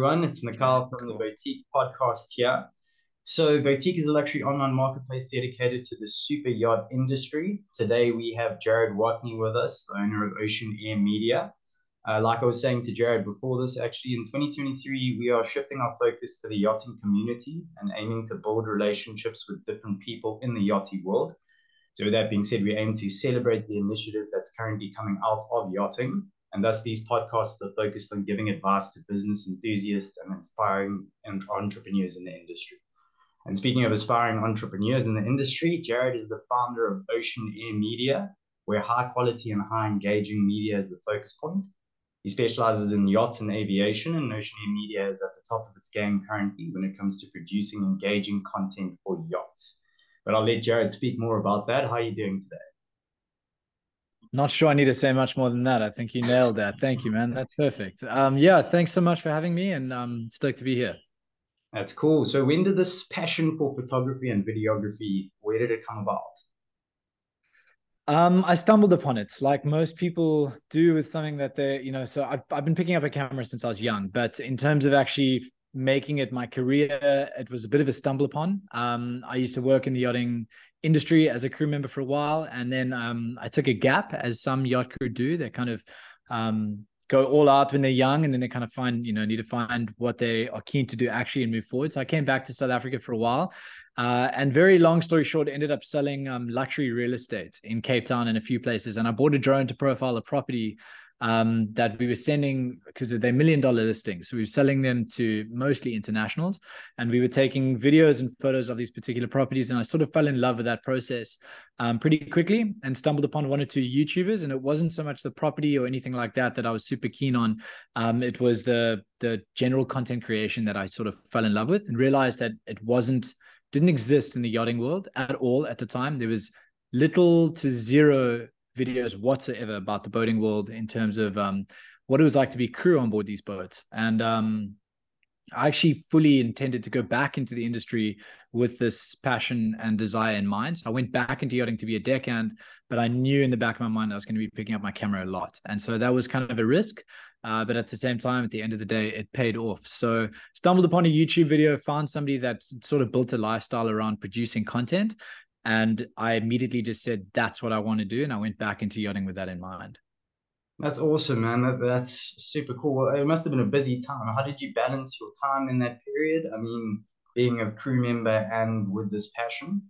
everyone. It's Nikal from the Boutique podcast here. So, Boutique is a luxury online marketplace dedicated to the super yacht industry. Today, we have Jared Watney with us, the owner of Ocean Air Media. Uh, like I was saying to Jared before this, actually, in 2023, we are shifting our focus to the yachting community and aiming to build relationships with different people in the yachting world. So, with that being said, we aim to celebrate the initiative that's currently coming out of yachting and thus, these podcasts are focused on giving advice to business enthusiasts and inspiring entrepreneurs in the industry. And speaking of aspiring entrepreneurs in the industry, Jared is the founder of Ocean Air Media, where high quality and high engaging media is the focus point. He specializes in yachts and aviation, and Ocean Air Media is at the top of its game currently when it comes to producing engaging content for yachts. But I'll let Jared speak more about that. How are you doing today? Not sure I need to say much more than that. I think you nailed that. Thank you, man. That's perfect. Um, yeah, thanks so much for having me, and I'm stoked to be here. That's cool. So, when did this passion for photography and videography? Where did it come about? Um, I stumbled upon it, like most people do with something that they, you know. So I've I've been picking up a camera since I was young, but in terms of actually making it my career, it was a bit of a stumble upon. Um, I used to work in the yachting industry as a crew member for a while, and then um, I took a gap, as some yacht crew do. They kind of um, go all out when they're young, and then they kind of find, you know, need to find what they are keen to do actually and move forward. So I came back to South Africa for a while, uh, and very long story short, ended up selling um, luxury real estate in Cape Town and a few places. And I bought a drone to profile a property um, that we were sending because they're million dollar listings. So we were selling them to mostly internationals, and we were taking videos and photos of these particular properties. And I sort of fell in love with that process um, pretty quickly, and stumbled upon one or two YouTubers. And it wasn't so much the property or anything like that that I was super keen on. Um, it was the the general content creation that I sort of fell in love with, and realized that it wasn't didn't exist in the yachting world at all at the time. There was little to zero videos whatsoever about the boating world in terms of um, what it was like to be crew on board these boats. And um, I actually fully intended to go back into the industry with this passion and desire in mind. So I went back into yachting to be a deckhand, but I knew in the back of my mind I was going to be picking up my camera a lot. And so that was kind of a risk. Uh, but at the same time, at the end of the day, it paid off. So stumbled upon a YouTube video, found somebody that sort of built a lifestyle around producing content. And I immediately just said, that's what I want to do. And I went back into yachting with that in mind. That's awesome, man. That, that's super cool. It must have been a busy time. How did you balance your time in that period? I mean, being a crew member and with this passion?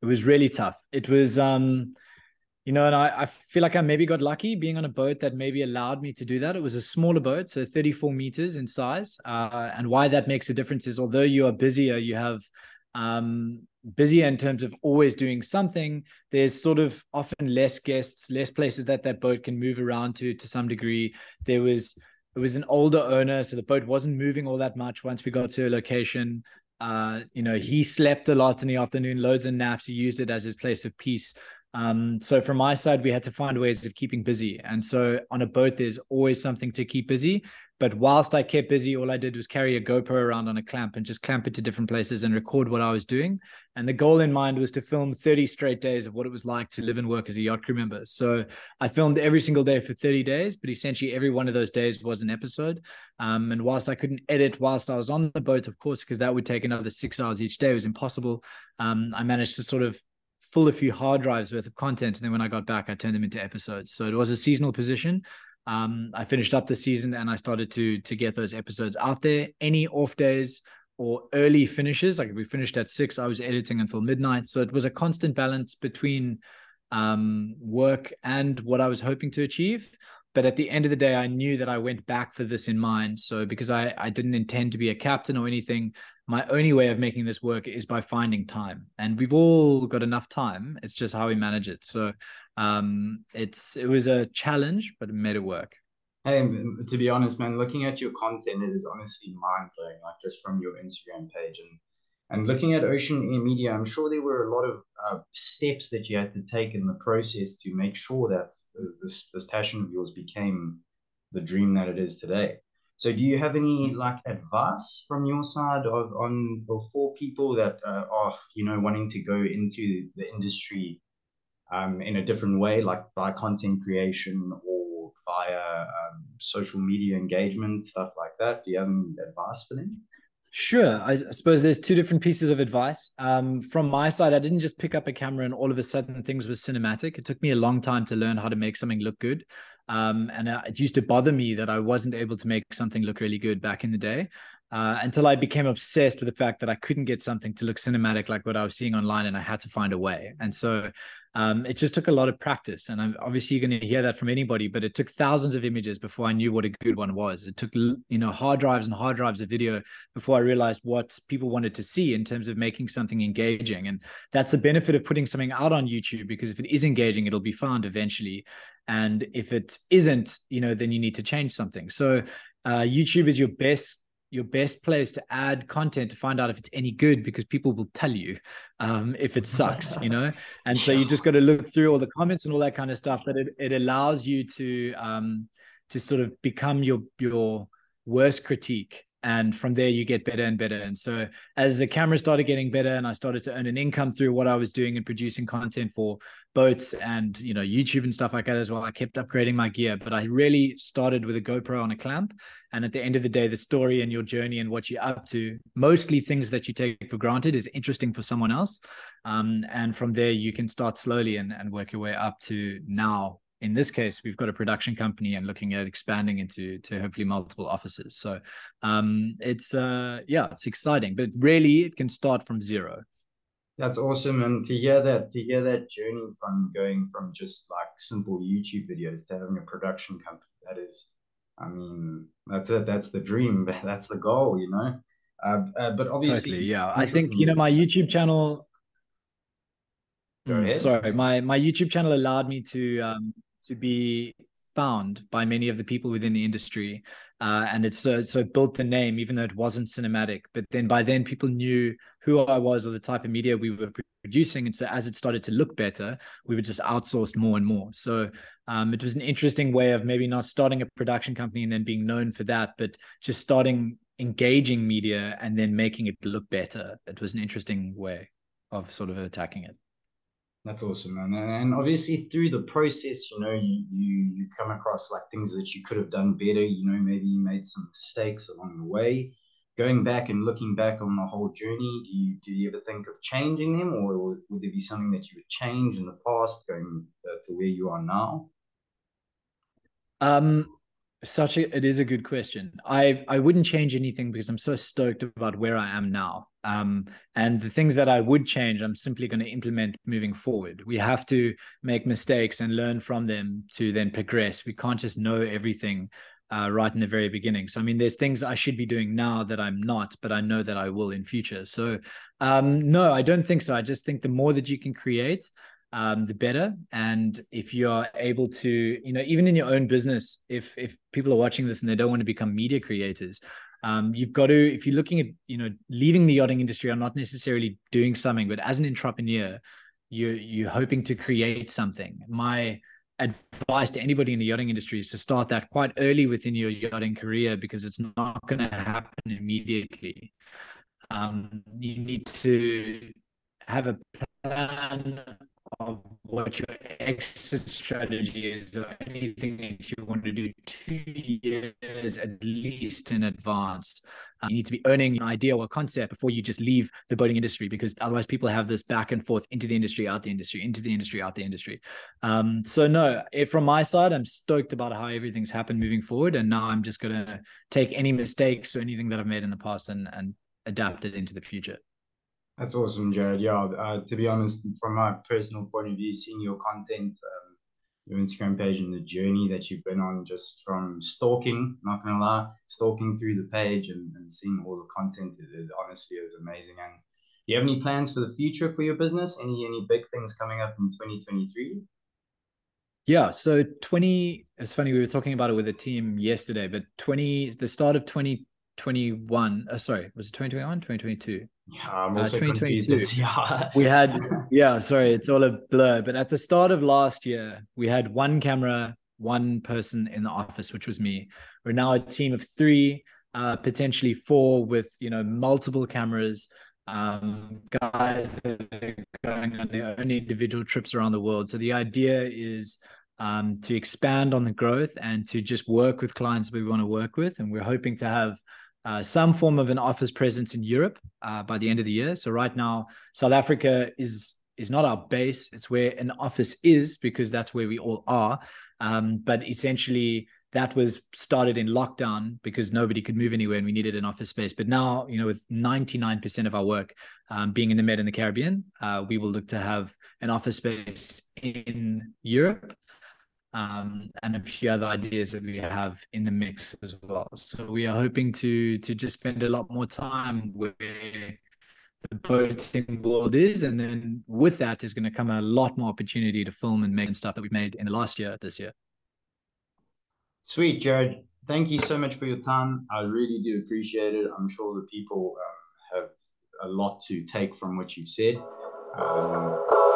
It was really tough. It was, um, you know, and I, I feel like I maybe got lucky being on a boat that maybe allowed me to do that. It was a smaller boat, so 34 meters in size. Uh, and why that makes a difference is although you are busier, you have um, busier in terms of always doing something. There's sort of often less guests less places that that boat can move around to to some degree. There was it was an older owner so the boat wasn't moving all that much once we got to a location. Uh you know he slept a lot in the afternoon loads of naps. He used it as his place of peace. Um, so from my side, we had to find ways of keeping busy. And so on a boat, there's always something to keep busy. But whilst I kept busy, all I did was carry a GoPro around on a clamp and just clamp it to different places and record what I was doing. And the goal in mind was to film 30 straight days of what it was like to live and work as a yacht crew member. So I filmed every single day for 30 days, but essentially every one of those days was an episode. Um, and whilst I couldn't edit whilst I was on the boat, of course, because that would take another six hours each day, it was impossible. Um, I managed to sort of full a few hard drives worth of content. And then when I got back, I turned them into episodes. So it was a seasonal position. Um, I finished up the season and I started to to get those episodes out there. Any off days or early finishes, like if we finished at six, I was editing until midnight. So it was a constant balance between um, work and what I was hoping to achieve. But at the end of the day, I knew that I went back for this in mind. So because I, I didn't intend to be a captain or anything, my only way of making this work is by finding time. And we've all got enough time. It's just how we manage it. So um it's it was a challenge but it made it work. Hey to be honest man looking at your content it is honestly mind-blowing like just from your instagram page and and looking at ocean media i'm sure there were a lot of uh, steps that you had to take in the process to make sure that this this passion of yours became the dream that it is today so, do you have any like advice from your side of on or for people that uh, are you know wanting to go into the industry um, in a different way, like by content creation or via um, social media engagement, stuff like that? Do you have any advice for them? Sure. I suppose there's two different pieces of advice. Um, from my side, I didn't just pick up a camera and all of a sudden things were cinematic. It took me a long time to learn how to make something look good. Um, and uh, it used to bother me that I wasn't able to make something look really good back in the day uh, until I became obsessed with the fact that I couldn't get something to look cinematic like what I was seeing online, and I had to find a way. And so um, it just took a lot of practice. And I'm obviously you're going to hear that from anybody, but it took thousands of images before I knew what a good one was. It took you know hard drives and hard drives of video before I realized what people wanted to see in terms of making something engaging. And that's the benefit of putting something out on YouTube because if it is engaging, it'll be found eventually. And if it isn't, you know, then you need to change something. So uh, YouTube is your best your best place to add content to find out if it's any good because people will tell you um, if it sucks, you know? And so you just got to look through all the comments and all that kind of stuff. But it, it allows you to um, to sort of become your your worst critique and from there you get better and better. And so as the camera started getting better and i started to earn an income through what i was doing and producing content for boats and you know youtube and stuff like that as well i kept upgrading my gear. But i really started with a gopro on a clamp. And at the end of the day the story and your journey and what you're up to mostly things that you take for granted is interesting for someone else. Um, and from there you can start slowly and, and work your way up to now in this case, we've got a production company and looking at expanding into to hopefully multiple offices. So um, it's uh, yeah, it's exciting, but really it can start from zero. That's awesome, and to hear that to hear that journey from going from just like simple YouTube videos to having a production company, that is, I mean, that's it. That's the dream. That's the goal, you know. Uh, uh, but obviously, totally, yeah. I think you know my YouTube channel. Mm, sorry, my my YouTube channel allowed me to um, to be found by many of the people within the industry. Uh, and it's so, so built the name, even though it wasn't cinematic. But then by then, people knew who I was or the type of media we were producing. And so as it started to look better, we were just outsourced more and more. So um, it was an interesting way of maybe not starting a production company and then being known for that, but just starting engaging media and then making it look better. It was an interesting way of sort of attacking it. That's awesome, man. And obviously, through the process, you know, you, you you come across like things that you could have done better. You know, maybe you made some mistakes along the way. Going back and looking back on the whole journey, do you do you ever think of changing them, or would there be something that you would change in the past, going uh, to where you are now? Um, such a it is a good question. I I wouldn't change anything because I'm so stoked about where I am now. Um, and the things that I would change, I'm simply going to implement moving forward. We have to make mistakes and learn from them to then progress. We can't just know everything uh, right in the very beginning. So I mean, there's things I should be doing now that I'm not, but I know that I will in future. So um, no, I don't think so. I just think the more that you can create, um, the better. And if you are able to, you know, even in your own business, if if people are watching this and they don't want to become media creators, um, you've got to, if you're looking at, you know, leaving the yachting industry or not necessarily doing something, but as an entrepreneur, you're you're hoping to create something. My advice to anybody in the yachting industry is to start that quite early within your yachting career because it's not going to happen immediately. Um, you need to have a plan of what your exit strategy is or anything that you want to do two years at least in advance. Um, you need to be earning an idea or a concept before you just leave the boating industry because otherwise people have this back and forth into the industry, out the industry, into the industry, out the industry. Um, so no, if from my side, I'm stoked about how everything's happened moving forward. And now I'm just going to take any mistakes or anything that I've made in the past and, and adapt it into the future. That's awesome, Jared. Yeah, uh, to be honest, from my personal point of view, seeing your content, um, your Instagram page, and the journey that you've been on, just from stalking, not gonna lie, stalking through the page and, and seeing all the content, it, it honestly is amazing. And do you have any plans for the future for your business? Any any big things coming up in 2023? Yeah, so 20 it's funny we were talking about it with a team yesterday, but 20 the start of 2021, uh, sorry, was it 2021, 2022? Yeah, I'm uh, also uh, 2022. Yeah. we had, yeah, sorry, it's all a blur. But at the start of last year, we had one camera, one person in the office, which was me. We're now a team of three, uh, potentially four, with you know multiple cameras. Um, guys that are going on their own individual trips around the world. So the idea is um, to expand on the growth and to just work with clients we want to work with. And we're hoping to have uh, some form of an office presence in Europe uh, by the end of the year. So right now, South Africa is is not our base; it's where an office is because that's where we all are. Um, but essentially, that was started in lockdown because nobody could move anywhere and we needed an office space. But now, you know, with 99% of our work um, being in the Med and the Caribbean, uh, we will look to have an office space in Europe um, and a few other ideas that we have in the mix as well. So we are hoping to to just spend a lot more time where the boating world is, and then with that is going to come a lot more opportunity to film and make stuff that we've made in the last year, this year. Sweet, Jared. Thank you so much for your time. I really do appreciate it. I'm sure the people um, have a lot to take from what you've said. Um,